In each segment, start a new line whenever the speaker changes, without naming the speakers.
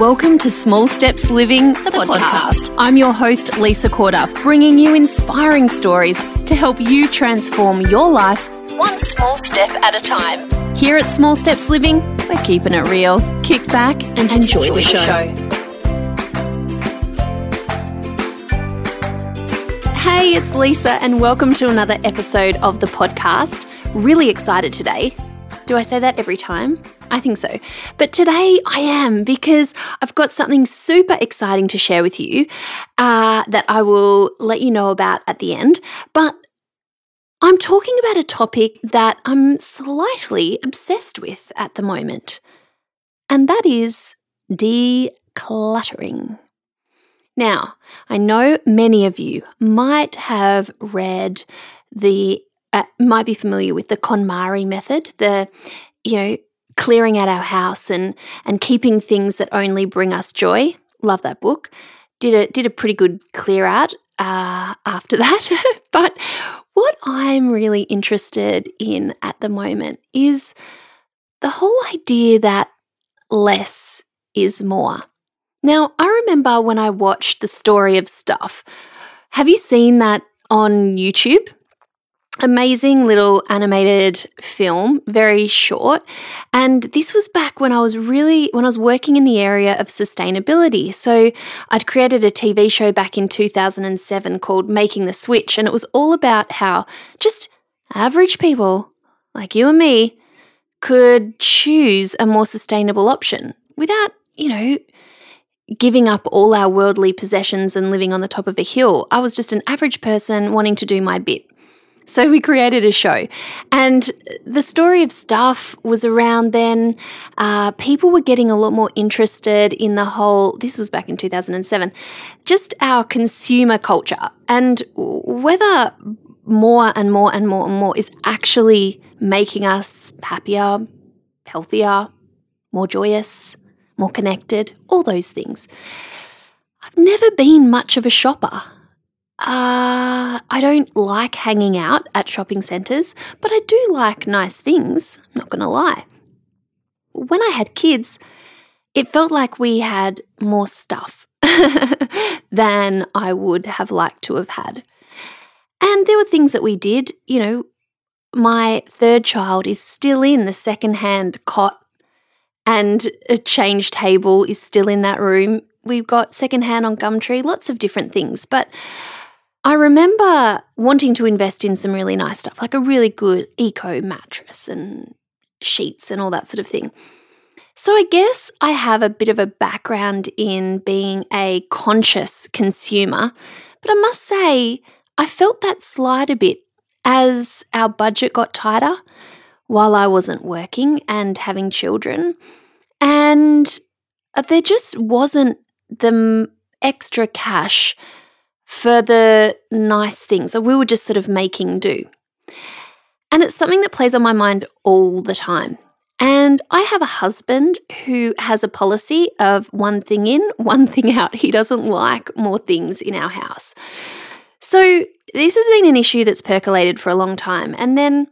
Welcome to Small Steps Living, the, podcast. I'm your host, Lisa Corduff, bringing you inspiring stories to help you transform your life one small step at a time. Here at Small Steps Living, we're keeping it real. Kick back and, enjoy, enjoy, the show. Hey, it's Lisa, and welcome to another episode of the podcast. Really excited today. Do I say that every time? I think so. But today I am because I've got something super exciting to share with you uh, that I will let you know about at the end. But I'm talking about a topic that I'm slightly obsessed with at the moment, and that is decluttering. Now, I know many of you might have read the, uh, might be familiar with the KonMari method, the, you know, clearing out our house and and keeping things that only bring us joy. Love that book. Did a did a pretty good clear out uh, after that. but what I'm really interested in at the moment is the whole idea that less is more. Now, I remember when I watched the story of stuff. Have you seen that on YouTube? Amazing little animated film, very short. And this was back when I was really, when I was working in the area of sustainability. So I'd created a TV show back in 2007 called Making the Switch. And it was all about how just average people like you and me could choose a more sustainable option without, you know, giving up all our worldly possessions and living on the top of a hill. I was just an average person wanting to do my bit. So we created a show. And the story of stuff was around then. Uh, people were getting a lot more interested in the whole, this was back in 2007, just our consumer culture and whether more and more and more and more is actually making us happier, healthier, more joyous, more connected, all those things. I've never been much of a shopper. Uh, I don't like hanging out at shopping centres, but I do like nice things, I'm not going to lie. When I had kids, it felt like we had more stuff than I would have liked to have had. And there were things that we did, you know, my third child is still in the second-hand cot and a change table is still in that room. We've got second-hand on Gumtree, lots of different things, but I remember wanting to invest in some really nice stuff, like a really good eco mattress and sheets and all that sort of thing. So I guess I have a bit of a background in being a conscious consumer, but I must say, I felt that slide a bit as our budget got tighter while I wasn't working and having children. And there just wasn't the extra cash for the nice things. So we were just sort of making do. And it's something that plays on my mind all the time. And I have a husband who has a policy of one thing in, one thing out. He doesn't like more things in our house. So this has been an issue that's percolated for a long time. And then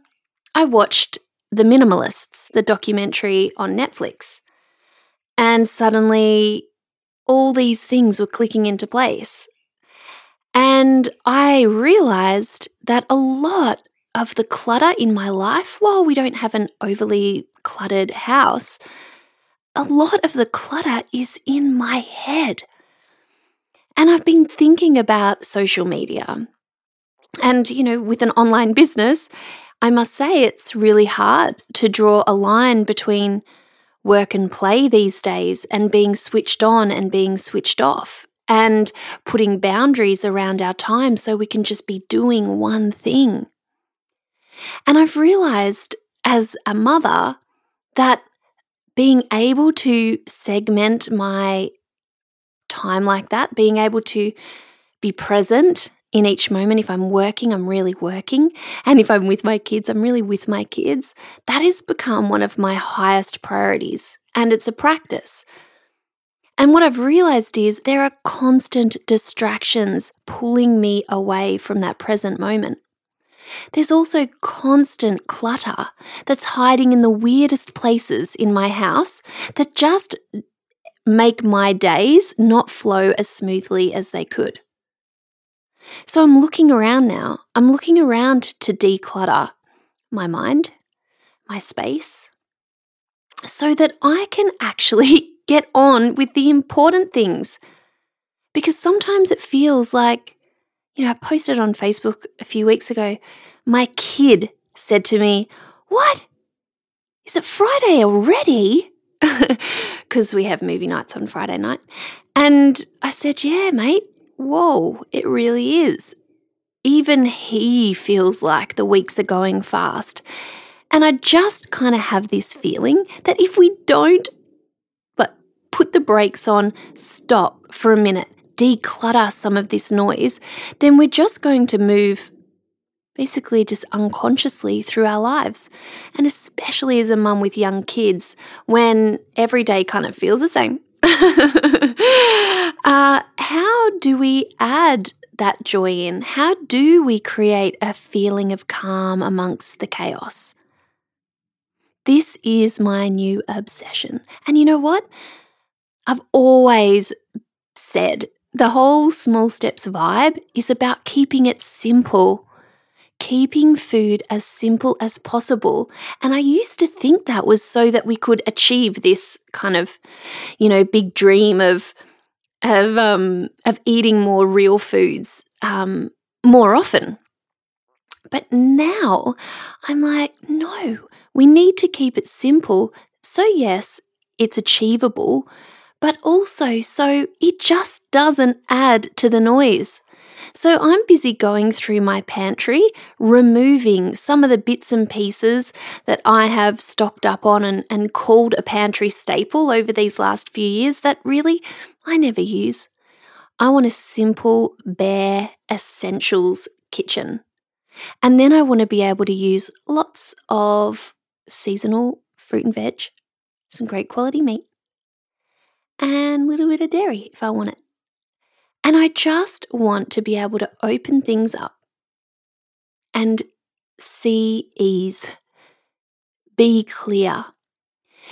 I watched The Minimalists, the documentary on Netflix. And suddenly all these things were clicking into place. And I realized that a lot of the clutter in my life, while we don't have an overly cluttered house, a lot of the clutter is in my head. And I've been thinking about social media. And, you know, with an online business, I must say it's really hard to draw a line between work and play these days and being switched on and being switched off and putting boundaries around our time so we can just be doing one thing. And I've realized as a mother that being able to segment my time like that, being able to be present in each moment. If I'm working, I'm really working. And if I'm with my kids, I'm really with my kids. That has become one of my highest priorities. And it's a practice. And what I've realized is there are constant distractions pulling me away from that present moment. There's also constant clutter that's hiding in the weirdest places in my house that just make my days not flow as smoothly as they could. So I'm looking around now. I'm looking around to declutter my mind, my space, so that I can actually get on with the important things. Because sometimes it feels like, you know, I posted on Facebook a few weeks ago, my kid said to me, What? Is it Friday already? Because we have movie nights on Friday night. And I said, Yeah, mate, whoa, it really is. Even he feels like the weeks are going fast. And I just kind of have this feeling that if we don't put the brakes on, stop for a minute, declutter some of this noise, then we're just going to move basically just unconsciously through our lives. And especially as a mum with young kids, when every day kind of feels the same. uh, how do we add that joy in? How do we create a feeling of calm amongst the chaos? This is my new obsession. And you know what? I've always said the whole small steps vibe is about keeping it simple keeping food as simple as possible. And I used to think that was so that we could achieve this kind of, you know, big dream of of um of eating more real foods um more often. But now I'm like, no, we need to keep it simple. So yes, it's achievable, but also so it just doesn't add to the noise. So I'm busy going through my pantry, removing some of the bits and pieces that I have stocked up on and, and called a pantry staple over these last few years that really I never use. I want a simple, bare, essentials kitchen. And then I want to be able to use lots of seasonal fruit and veg, some great quality meat, and a little bit of dairy if I want it. And I just want to be able to open things up and see ease, be clear.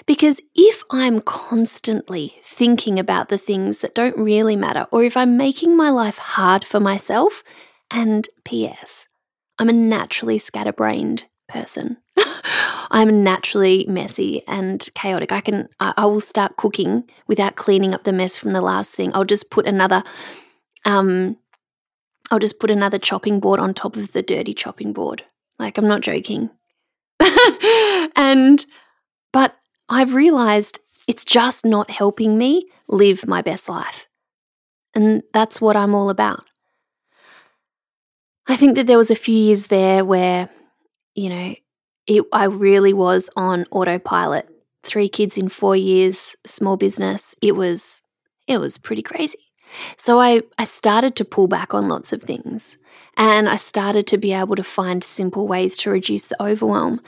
Because if I'm constantly thinking about the things that don't really matter, or if I'm making my life hard for myself, and P.S., I'm a naturally scatterbrained person. I'm naturally messy and chaotic. I can I, I will start cooking without cleaning up the mess from the last thing. I'll just put another um I'll just put another chopping board on top of the dirty chopping board. Like I'm not joking. and but I've realized it's just not helping me live my best life. And that's what I'm all about. I think that there was a few years there where, you know, it, I really was on autopilot. Three kids in four years, small business. It was, it was pretty crazy. So I, I started to pull back on lots of things and I started to be able to find simple ways to reduce the overwhelm.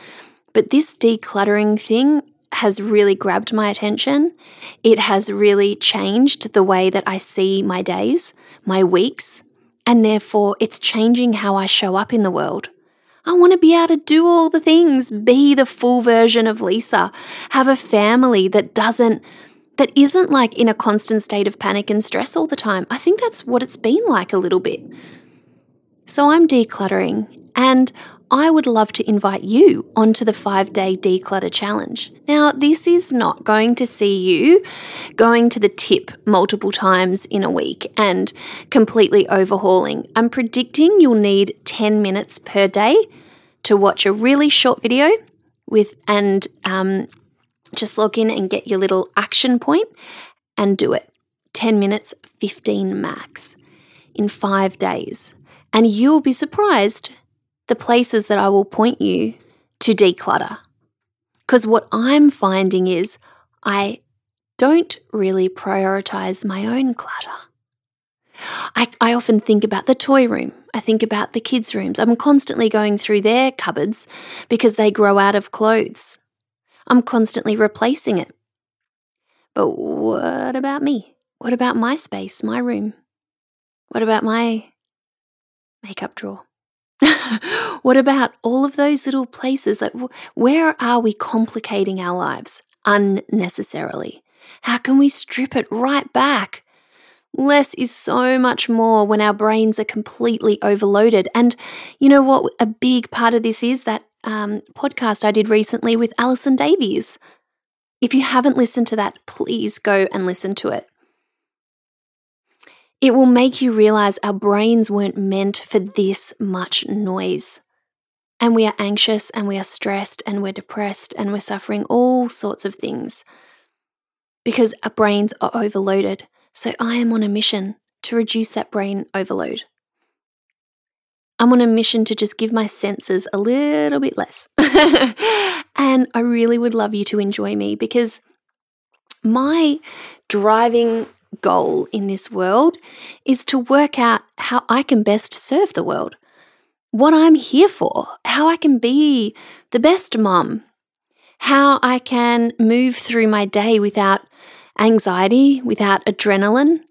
But this decluttering thing has really grabbed my attention. It has really changed the way that I see my days, my weeks, and therefore it's changing how I show up in the world. I want to be able to do all the things, be the full version of Lisa, have a family that doesn't that isn't like in a constant state of panic and stress all the time. I think that's what it's been like a little bit. So I'm decluttering and I would love to invite you onto the five day declutter challenge. Now, this is not going to see you going to the tip multiple times in a week and completely overhauling. I'm predicting you'll need 10 minutes per day to watch a really short video with and um, just log in and get your little action point and do it. 10 minutes, 15 max in five days. And you'll be surprised the places that I will point you to declutter. Because what I'm finding is I don't really prioritize my own clutter. I, I often think about the toy room. I think about the kids' rooms. I'm constantly going through their cupboards because they grow out of clothes. I'm constantly replacing it. But what about me? What about my space, my room? What about my makeup drawer? what about all of those little places? Like, where are we complicating our lives unnecessarily? How can we strip it right back? Less is so much more when our brains are completely overloaded. And you know what? A big part of this is that um, podcast I did recently with Alison Davies. If you haven't listened to that, please go and listen to it. It will make you realize our brains weren't meant for this much noise. And we are anxious and we are stressed and we're depressed and we're suffering all sorts of things because our brains are overloaded. So I am on a mission to reduce that brain overload. I'm on a mission to just give my senses a little bit less. and I really would love you to enjoy me because my driving goal in this world is to work out how I can best serve the world, what I'm here for, how I can be the best mom, how I can move through my day without anxiety, without adrenaline,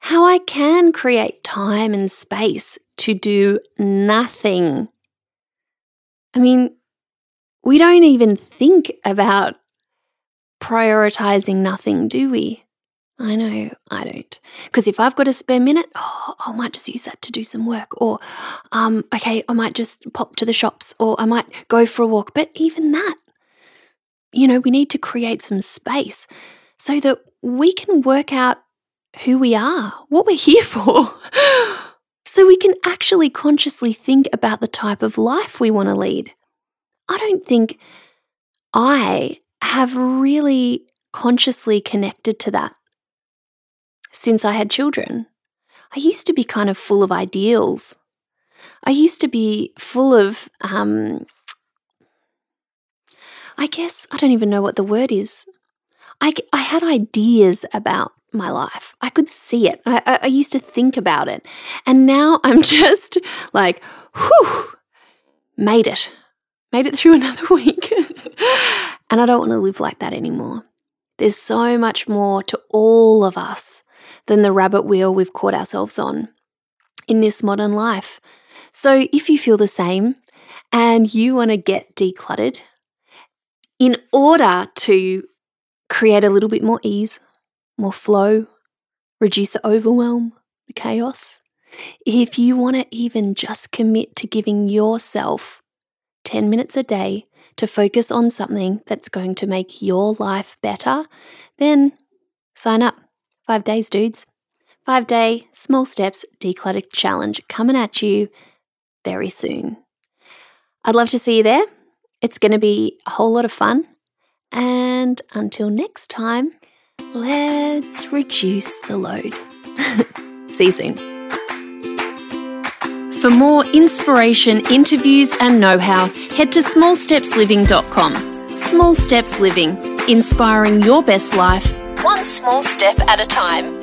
how I can create time and space to do nothing. I mean, we don't even think about prioritizing nothing, do we? I know, I don't. Because if I've got a spare minute, oh, I might just use that to do some work. Or, um, okay, I might just pop to the shops or I might go for a walk. But even that, you know, we need to create some space so that we can work out who we are, what we're here for. so we can actually consciously think about the type of life we want to lead. I don't think I have really consciously connected to that since I had children. I used to be kind of full of ideals. I used to be full of, um, I guess, I don't even know what the word is. I, I had ideas about my life. I could see it. I, I used to think about it. And now I'm just like, whew, made it. Made it through another week. and I don't want to live like that anymore. There's so much more to all of us than the rabbit wheel we've caught ourselves on in this modern life. So if you feel the same and you want to get decluttered, in order to create a little bit more ease, more flow, reduce the overwhelm, the chaos. If you want to even just commit to giving yourself 10 minutes a day to focus on something that's going to make your life better, then sign up. Five days, dudes. Five day, small steps, declutter challenge coming at you very soon. I'd love to see you there. It's going to be a whole lot of fun. And until next time, let's reduce the load. See you soon. For more inspiration, interviews, and know how, head to smallstepsliving.com. Small Steps Living, inspiring your best life, one small step at a time.